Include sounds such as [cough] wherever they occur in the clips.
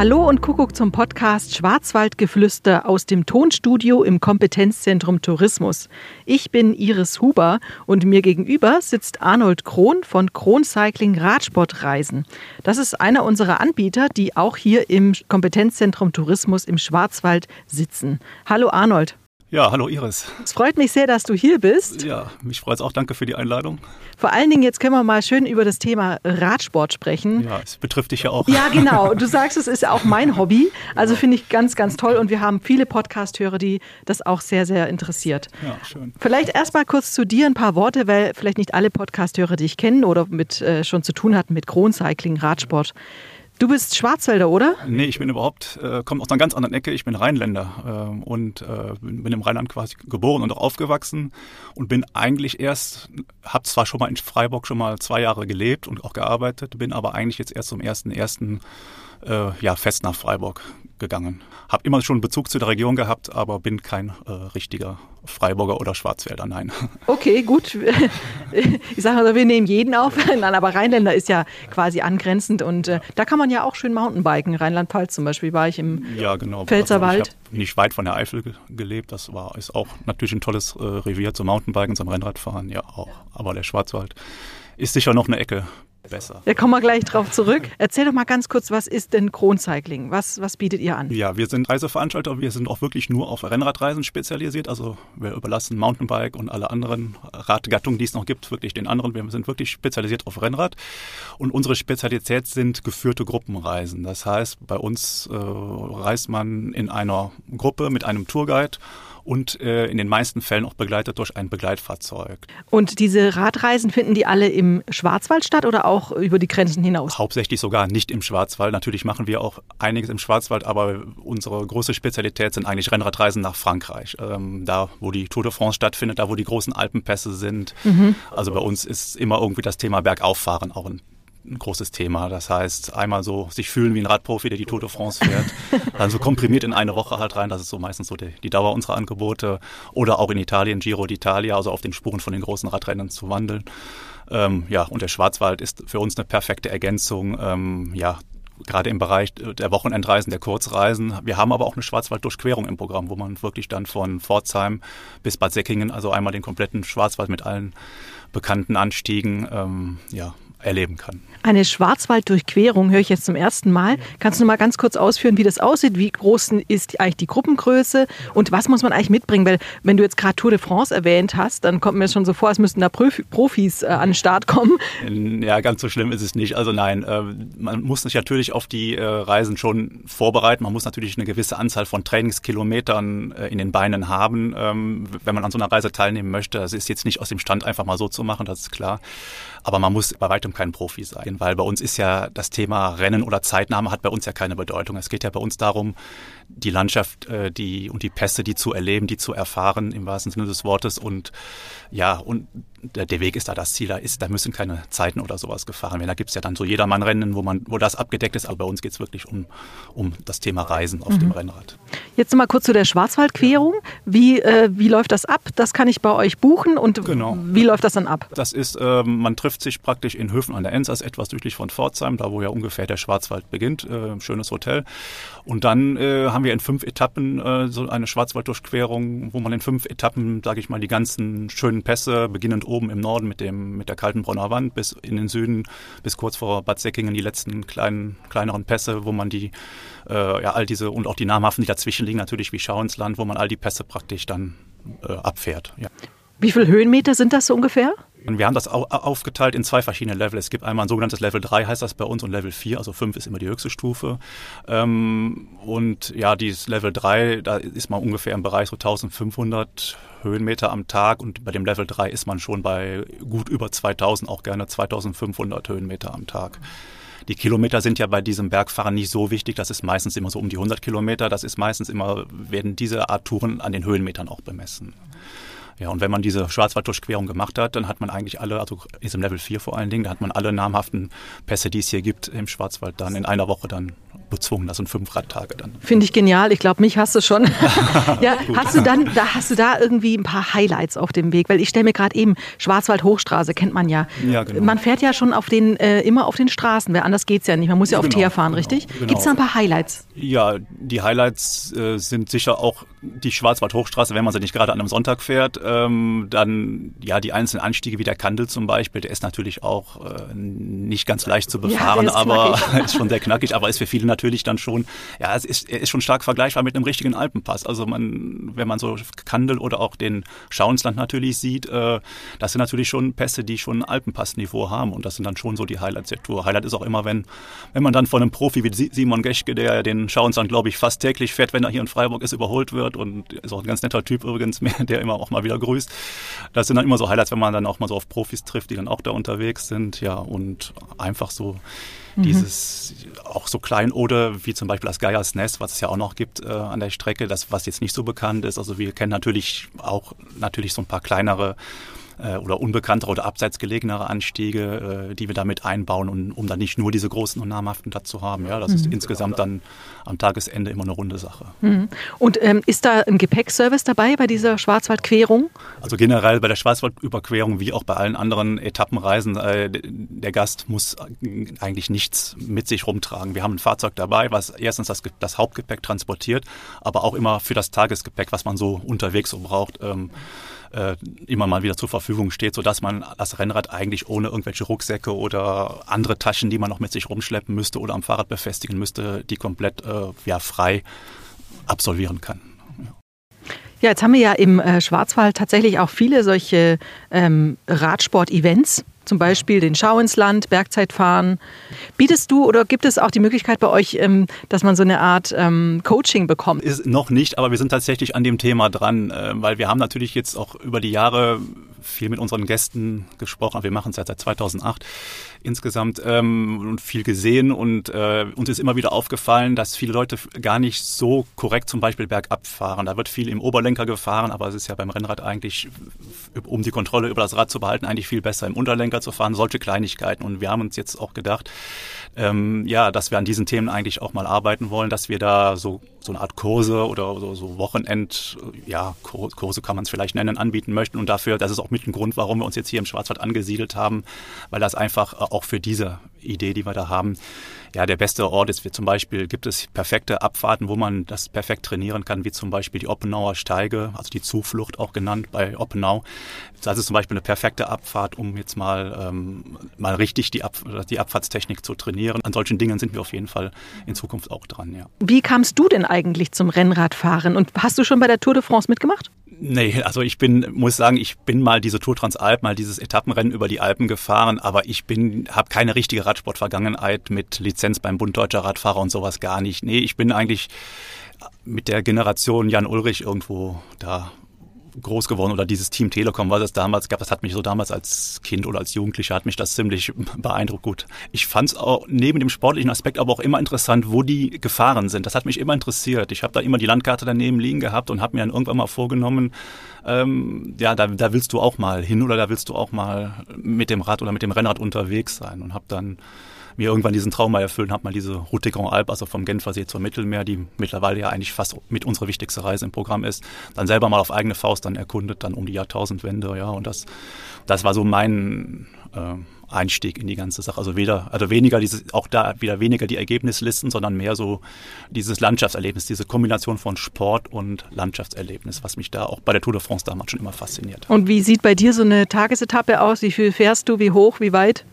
Hallo und Kuckuck zum Podcast Schwarzwaldgeflüster aus dem Tonstudio im Kompetenzzentrum Tourismus. Ich bin Iris Huber und mir gegenüber sitzt Arnold Krohn von Krohn Cycling Radsportreisen. Das ist einer unserer Anbieter, die auch hier im Kompetenzzentrum Tourismus im Schwarzwald sitzen. Hallo Arnold. Ja, hallo Iris. Es freut mich sehr, dass du hier bist. Ja, mich freut es auch. Danke für die Einladung. Vor allen Dingen, jetzt können wir mal schön über das Thema Radsport sprechen. Ja, es betrifft dich ja auch. Ja, genau. [laughs] Du sagst, es ist auch mein Hobby. Also finde ich ganz, ganz toll. Und wir haben viele Podcast-Hörer, die das auch sehr, sehr interessiert. Ja, schön. Vielleicht erst mal kurz zu dir ein paar Worte, weil vielleicht nicht alle Podcast-Hörer dich kennen oder mit äh, schon zu tun hatten mit Kroncycling, Radsport. Du bist Schwarzwälder, oder? Nee, ich bin überhaupt, äh, komme aus einer ganz anderen Ecke. Ich bin Rheinländer äh, und äh, bin im Rheinland quasi geboren und auch aufgewachsen und bin eigentlich erst, habe zwar schon mal in Freiburg schon mal zwei Jahre gelebt und auch gearbeitet, bin aber eigentlich jetzt erst zum ersten ersten äh, ja, fest nach Freiburg gegangen. Habe immer schon Bezug zu der Region gehabt, aber bin kein äh, richtiger Freiburger oder Schwarzwälder, nein. [laughs] Okay, gut. [laughs] Ich sage also, wir nehmen jeden auf. [laughs] Nein, aber Rheinländer ist ja quasi angrenzend und äh, da kann man ja auch schön Mountainbiken. Rheinland-Pfalz zum Beispiel war ich im ja, genau. Pfälzerwald. Also ich habe nicht weit von der Eifel gelebt. Das war ist auch natürlich ein tolles äh, Revier zum Mountainbiken, zum Rennradfahren, ja auch. Aber der Schwarzwald ist sicher noch eine Ecke besser. Da kommen wir gleich drauf zurück. Erzähl doch mal ganz kurz, was ist denn Kroncycling? Was, was bietet ihr an? Ja, wir sind Reiseveranstalter. Wir sind auch wirklich nur auf Rennradreisen spezialisiert. Also wir überlassen Mountainbike und alle anderen Radgattungen, die es noch gibt, wirklich den anderen. Wir sind wirklich spezialisiert auf Rennrad. Und unsere Spezialität sind geführte Gruppenreisen. Das heißt, bei uns äh, reist man in einer Gruppe mit einem Tourguide und äh, in den meisten Fällen auch begleitet durch ein Begleitfahrzeug. Und diese Radreisen finden die alle im Schwarzwald statt oder auch über die Grenzen hinaus? Hauptsächlich sogar nicht im Schwarzwald. Natürlich machen wir auch einiges im Schwarzwald, aber unsere große Spezialität sind eigentlich Rennradreisen nach Frankreich. Ähm, da, wo die Tour de France stattfindet, da, wo die großen Alpenpässe sind. Mhm. Also bei uns ist immer irgendwie das Thema Bergauffahren auch ein ein großes Thema. Das heißt, einmal so sich fühlen wie ein Radprofi, der die Tour de France fährt, [laughs] dann so komprimiert in eine Woche halt rein. Das ist so meistens so die, die Dauer unserer Angebote. Oder auch in Italien, Giro d'Italia, also auf den Spuren von den großen Radrennen zu wandeln. Ähm, ja, und der Schwarzwald ist für uns eine perfekte Ergänzung. Ähm, ja, gerade im Bereich der Wochenendreisen, der Kurzreisen. Wir haben aber auch eine Schwarzwalddurchquerung im Programm, wo man wirklich dann von Pforzheim bis Bad Säckingen, also einmal den kompletten Schwarzwald mit allen bekannten Anstiegen, ähm, ja, erleben kann. Eine Schwarzwalddurchquerung höre ich jetzt zum ersten Mal. Kannst du mal ganz kurz ausführen, wie das aussieht? Wie groß ist eigentlich die Gruppengröße und was muss man eigentlich mitbringen? Weil wenn du jetzt gerade Tour de France erwähnt hast, dann kommt mir schon so vor, als müssten da Profis äh, an den Start kommen. Ja, ganz so schlimm ist es nicht. Also nein, äh, man muss sich natürlich auf die äh, Reisen schon vorbereiten. Man muss natürlich eine gewisse Anzahl von Trainingskilometern äh, in den Beinen haben, ähm, wenn man an so einer Reise teilnehmen möchte. Das ist jetzt nicht aus dem Stand einfach mal so zu machen, das ist klar. Aber man muss bei weitem kein Profi sein, weil bei uns ist ja das Thema Rennen oder Zeitnahme hat bei uns ja keine Bedeutung. Es geht ja bei uns darum, die Landschaft äh, die, und die Pässe, die zu erleben, die zu erfahren im wahrsten Sinne des Wortes. Und ja, und der, Weg ist da das Ziel, da ist, da müssen keine Zeiten oder sowas gefahren werden. Da gibt es ja dann so Jedermann-Rennen, wo man, wo das abgedeckt ist, aber bei uns geht es wirklich um, um das Thema Reisen auf mhm. dem Rennrad. Jetzt mal kurz zu der Schwarzwaldquerung. Wie, äh, wie läuft das ab? Das kann ich bei euch buchen und genau. wie läuft das dann ab? Das ist, äh, man trifft sich praktisch in Höfen an der Enz, etwas südlich von Pforzheim, da wo ja ungefähr der Schwarzwald beginnt. Äh, schönes Hotel. Und dann äh, haben wir in fünf Etappen äh, so eine Schwarzwalddurchquerung, wo man in fünf Etappen, sage ich mal, die ganzen schönen Pässe, beginnend oben im Norden mit dem mit der Kaltenbronner Wand bis in den Süden, bis kurz vor Bad Säckingen die letzten kleinen kleineren Pässe, wo man die äh, ja all diese und auch die namhaften, die dazwischen liegen, natürlich wie Schauensland, wo man all die Pässe praktisch dann äh, abfährt. Ja. Wie viele Höhenmeter sind das so ungefähr? Und wir haben das aufgeteilt in zwei verschiedene Level. Es gibt einmal ein sogenanntes Level 3, heißt das bei uns, und Level 4, also 5 ist immer die höchste Stufe. Ähm, und ja, dieses Level 3, da ist man ungefähr im Bereich so 1500 Höhenmeter am Tag und bei dem Level 3 ist man schon bei gut über 2000, auch gerne 2500 Höhenmeter am Tag. Die Kilometer sind ja bei diesem Bergfahren nicht so wichtig. Das ist meistens immer so um die 100 Kilometer. Das ist meistens immer, werden diese Art Touren an den Höhenmetern auch bemessen. Ja, und wenn man diese Schwarzwalddurchquerung gemacht hat, dann hat man eigentlich alle, also ist im Level 4 vor allen Dingen, da hat man alle namhaften Pässe, die es hier gibt im Schwarzwald, dann in einer Woche dann bezwungen. Das sind fünf Radtage dann. Finde ich genial. Ich glaube, mich hast du schon. [laughs] ja, hast du dann, da hast du da irgendwie ein paar Highlights auf dem Weg? Weil ich stelle mir gerade eben Schwarzwald-Hochstraße kennt man ja. ja genau. Man fährt ja schon auf den, äh, immer auf den Straßen, weil anders geht es ja nicht. Man muss ja auf genau, Teer fahren, genau, richtig? Genau. Gibt es da ein paar Highlights? Ja, die Highlights äh, sind sicher auch die Schwarzwald-Hochstraße, wenn man sie nicht gerade an einem Sonntag fährt. Ähm, dann ja die einzelnen Anstiege wie der Kandel zum Beispiel, der ist natürlich auch äh, nicht ganz leicht zu befahren, ja, ist aber [laughs] ist schon sehr knackig, aber ist für viele natürlich dann schon, ja, es ist, ist schon stark vergleichbar mit einem richtigen Alpenpass. Also man, wenn man so Kandel oder auch den Schauensland natürlich sieht, äh, das sind natürlich schon Pässe, die schon Alpenpassniveau haben und das sind dann schon so die Highlights der Tour. Highlight ist auch immer, wenn, wenn man dann von einem Profi wie Simon Geschke, der den Schauensland, glaube ich, fast täglich fährt, wenn er hier in Freiburg ist, überholt wird und ist auch ein ganz netter Typ übrigens, [laughs] der immer auch mal wieder grüßt. Das sind dann immer so Highlights, wenn man dann auch mal so auf Profis trifft, die dann auch da unterwegs sind, ja, und einfach so mhm. dieses auch so Kleinode wie zum Beispiel das Geiers Nest, was es ja auch noch gibt äh, an der Strecke, das was jetzt nicht so bekannt ist. Also wir kennen natürlich auch natürlich so ein paar kleinere äh, oder unbekanntere oder abseits gelegenere Anstiege, äh, die wir damit einbauen, und, um dann nicht nur diese großen und namhaften da zu haben. Ja, das mhm. ist insgesamt dann am Tagesende immer eine runde Sache. Mhm. Und ähm, ist da ein Gepäckservice dabei bei dieser Schwarzwaldquerung? Also generell bei der Schwarzwaldüberquerung wie auch bei allen anderen Etappenreisen, äh, der Gast muss eigentlich nichts mit sich rumtragen. Wir haben ein Fahrzeug dabei, was erstens das, das Hauptgepäck transportiert, aber auch immer für das Tagesgepäck, was man so unterwegs so braucht. Ähm, äh, immer mal wieder zur Verfügung steht, sodass man das Rennrad eigentlich ohne irgendwelche Rucksäcke oder andere Taschen, die man noch mit sich rumschleppen müsste oder am Fahrrad befestigen müsste, die komplett äh, ja, frei absolvieren kann. Ja, jetzt haben wir ja im äh, Schwarzwald tatsächlich auch viele solche ähm, Radsport-Events zum Beispiel den Schau ins Land, Bergzeitfahren. Bietest du oder gibt es auch die Möglichkeit bei euch, ähm, dass man so eine Art ähm, Coaching bekommt? Ist noch nicht, aber wir sind tatsächlich an dem Thema dran, äh, weil wir haben natürlich jetzt auch über die Jahre viel mit unseren Gästen gesprochen. Wir machen es ja seit 2008 insgesamt ähm, und viel gesehen und äh, uns ist immer wieder aufgefallen, dass viele Leute gar nicht so korrekt zum Beispiel bergab fahren. Da wird viel im Oberlenker gefahren, aber es ist ja beim Rennrad eigentlich, um die Kontrolle über das Rad zu behalten, eigentlich viel besser im Unterlenker zu fahren. Solche Kleinigkeiten. Und wir haben uns jetzt auch gedacht, ähm, ja, dass wir an diesen Themen eigentlich auch mal arbeiten wollen, dass wir da so, so eine Art Kurse oder so, so Wochenend, ja, Kurse kann man es vielleicht nennen, anbieten möchten. Und dafür, das ist auch mit ein Grund, warum wir uns jetzt hier im Schwarzwald angesiedelt haben, weil das einfach äh, auch für diese Idee, die wir da haben, ja, der beste Ort ist. Wie zum Beispiel gibt es perfekte Abfahrten, wo man das perfekt trainieren kann, wie zum Beispiel die Oppenauer Steige, also die Zuflucht auch genannt bei Oppenau. Das ist zum Beispiel eine perfekte Abfahrt, um jetzt mal, ähm, mal richtig die, Ab die Abfahrtstechnik zu trainieren. An solchen Dingen sind wir auf jeden Fall in Zukunft auch dran, ja. Wie kamst du denn eigentlich zum Rennradfahren und hast du schon bei der Tour de France mitgemacht? Nee, also ich bin, muss sagen, ich bin mal diese Tour Transalp, mal dieses Etappenrennen über die Alpen gefahren, aber ich bin, habe keine richtige Radsportvergangenheit mit Lizenz beim Bund Deutscher Radfahrer und sowas gar nicht. Nee, ich bin eigentlich mit der Generation Jan Ulrich irgendwo da groß geworden oder dieses Team Telekom, was es damals gab, das hat mich so damals als Kind oder als Jugendlicher hat mich das ziemlich [laughs] beeindruckt. Gut, ich fand es auch neben dem sportlichen Aspekt aber auch immer interessant, wo die gefahren sind. Das hat mich immer interessiert. Ich habe da immer die Landkarte daneben liegen gehabt und habe mir dann irgendwann mal vorgenommen, ähm, ja, da, da willst du auch mal hin oder da willst du auch mal mit dem Rad oder mit dem Rennrad unterwegs sein und habe dann mir irgendwann diesen Traum mal erfüllen, habe mal diese Route Grand Alp, also vom Genfersee zum Mittelmeer, die mittlerweile ja eigentlich fast mit unserer wichtigste Reise im Programm ist, dann selber mal auf eigene Faust dann erkundet, dann um die Jahrtausendwende, ja, und das, das war so mein äh, Einstieg in die ganze Sache. Also weder, also weniger dieses, auch da wieder weniger die Ergebnislisten, sondern mehr so dieses Landschaftserlebnis, diese Kombination von Sport und Landschaftserlebnis, was mich da auch bei der Tour de France damals schon immer fasziniert. Und wie sieht bei dir so eine Tagesetappe aus? Wie viel fährst du? Wie hoch? Wie weit?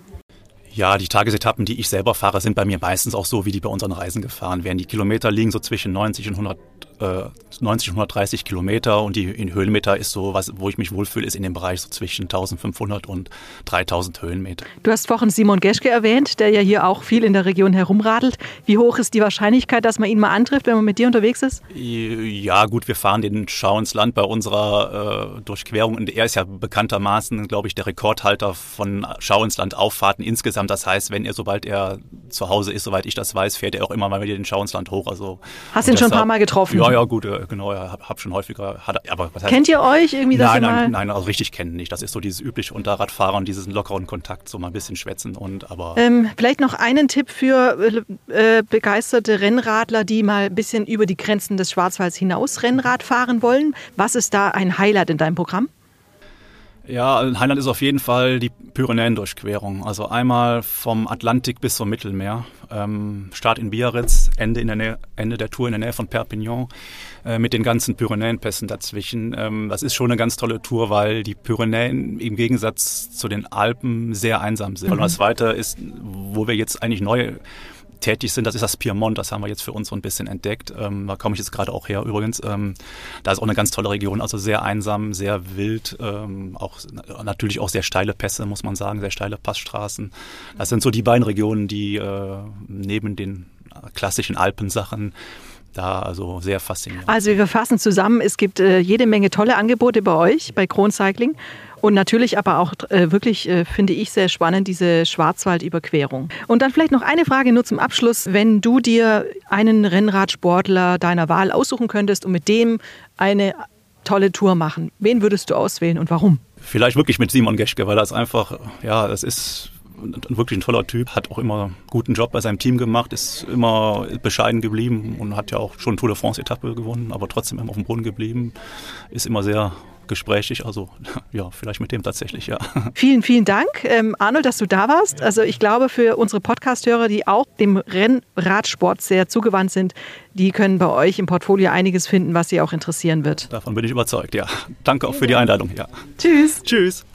Ja, die Tagesetappen, die ich selber fahre, sind bei mir meistens auch so, wie die bei unseren Reisen gefahren werden. Die Kilometer liegen so zwischen 90 und 100 äh, 90, 130 Kilometer und die in Höhenmeter ist so, was, wo ich mich wohlfühle, ist in dem Bereich so zwischen 1500 und 3000 Höhenmeter. Du hast vorhin Simon Geschke erwähnt, der ja hier auch viel in der Region herumradelt. Wie hoch ist die Wahrscheinlichkeit, dass man ihn mal antrifft, wenn man mit dir unterwegs ist? Ja, gut, wir fahren den Schau ins Land bei unserer äh, Durchquerung und er ist ja bekanntermaßen, glaube ich, der Rekordhalter von Schau ins Land Auffahrten insgesamt. Das heißt, wenn er, sobald er zu Hause ist, soweit ich das weiß, fährt er auch immer mal wieder den Schau ins Land hoch. Also, Hast ihn schon ein paar Mal getroffen? Ja, Ja, gut, äh, genau, ja, hab, hab schon häufiger. Hat, aber was heißt, Kennt ihr euch irgendwie? Nein, nein, nein, also richtig kennen nicht. Das ist so dieses übliche Unterradfahren, diesen lockeren Kontakt, so mal ein bisschen schwätzen und aber. Ähm, vielleicht noch einen Tipp für äh, begeisterte Rennradler, die mal ein bisschen über die Grenzen des Schwarzwalds hinaus Rennrad fahren wollen. Was ist da ein Highlight in deinem Programm? Ja, Highlight ist auf jeden Fall die Pyrenäen-Durchquerung. Also einmal vom Atlantik bis zum Mittelmeer. Ähm, Start in Biarritz, Ende, in der Nähe, Ende der Tour in der Nähe von Perpignan äh, mit den ganzen Pyrenäenpässen dazwischen. Ähm, das ist schon eine ganz tolle Tour, weil die Pyrenäen im Gegensatz zu den Alpen sehr einsam sind. Mhm. Und das Zweite ist, wo wir jetzt eigentlich neue tätig sind, das ist das Piemont, das haben wir jetzt für uns so ein bisschen entdeckt. Ähm, da komme ich jetzt gerade auch her übrigens. Ähm, da ist auch eine ganz tolle Region, also sehr einsam, sehr wild, ähm, auch natürlich auch sehr steile Pässe, muss man sagen, sehr steile Passstraßen. Das sind so die beiden Regionen, die äh, neben den klassischen Alpensachen da also sehr faszinierend. Also wir fassen zusammen, es gibt äh, jede Menge tolle Angebote bei euch, bei Kron Cycling. Und natürlich aber auch äh, wirklich, äh, finde ich, sehr spannend, diese Schwarzwaldüberquerung. Und dann vielleicht noch eine Frage nur zum Abschluss. Wenn du dir einen Rennradsportler deiner Wahl aussuchen könntest und mit dem eine tolle Tour machen, wen würdest du auswählen und warum? Vielleicht wirklich mit Simon Geschke, weil das einfach, ja, das ist wirklich ein toller Typ, hat auch immer einen guten Job bei seinem Team gemacht, ist immer bescheiden geblieben und hat ja auch schon Tour de France Etappe gewonnen, aber trotzdem immer auf dem Boden geblieben, ist immer sehr gesprächig. Also [laughs] ja, vielleicht mit dem tatsächlich, ja. [laughs] Vielen, vielen Dank, ähm, Arnold, dass du da warst. Also ich glaube, für unsere Podcast-Hörer, die auch dem Rennradsport sehr zugewandt sind, die können bei euch im Portfolio einiges finden, was sie auch interessieren wird. Davon bin ich überzeugt, ja. Danke auch für die Einladung, ja. Tschüss. Tschüss.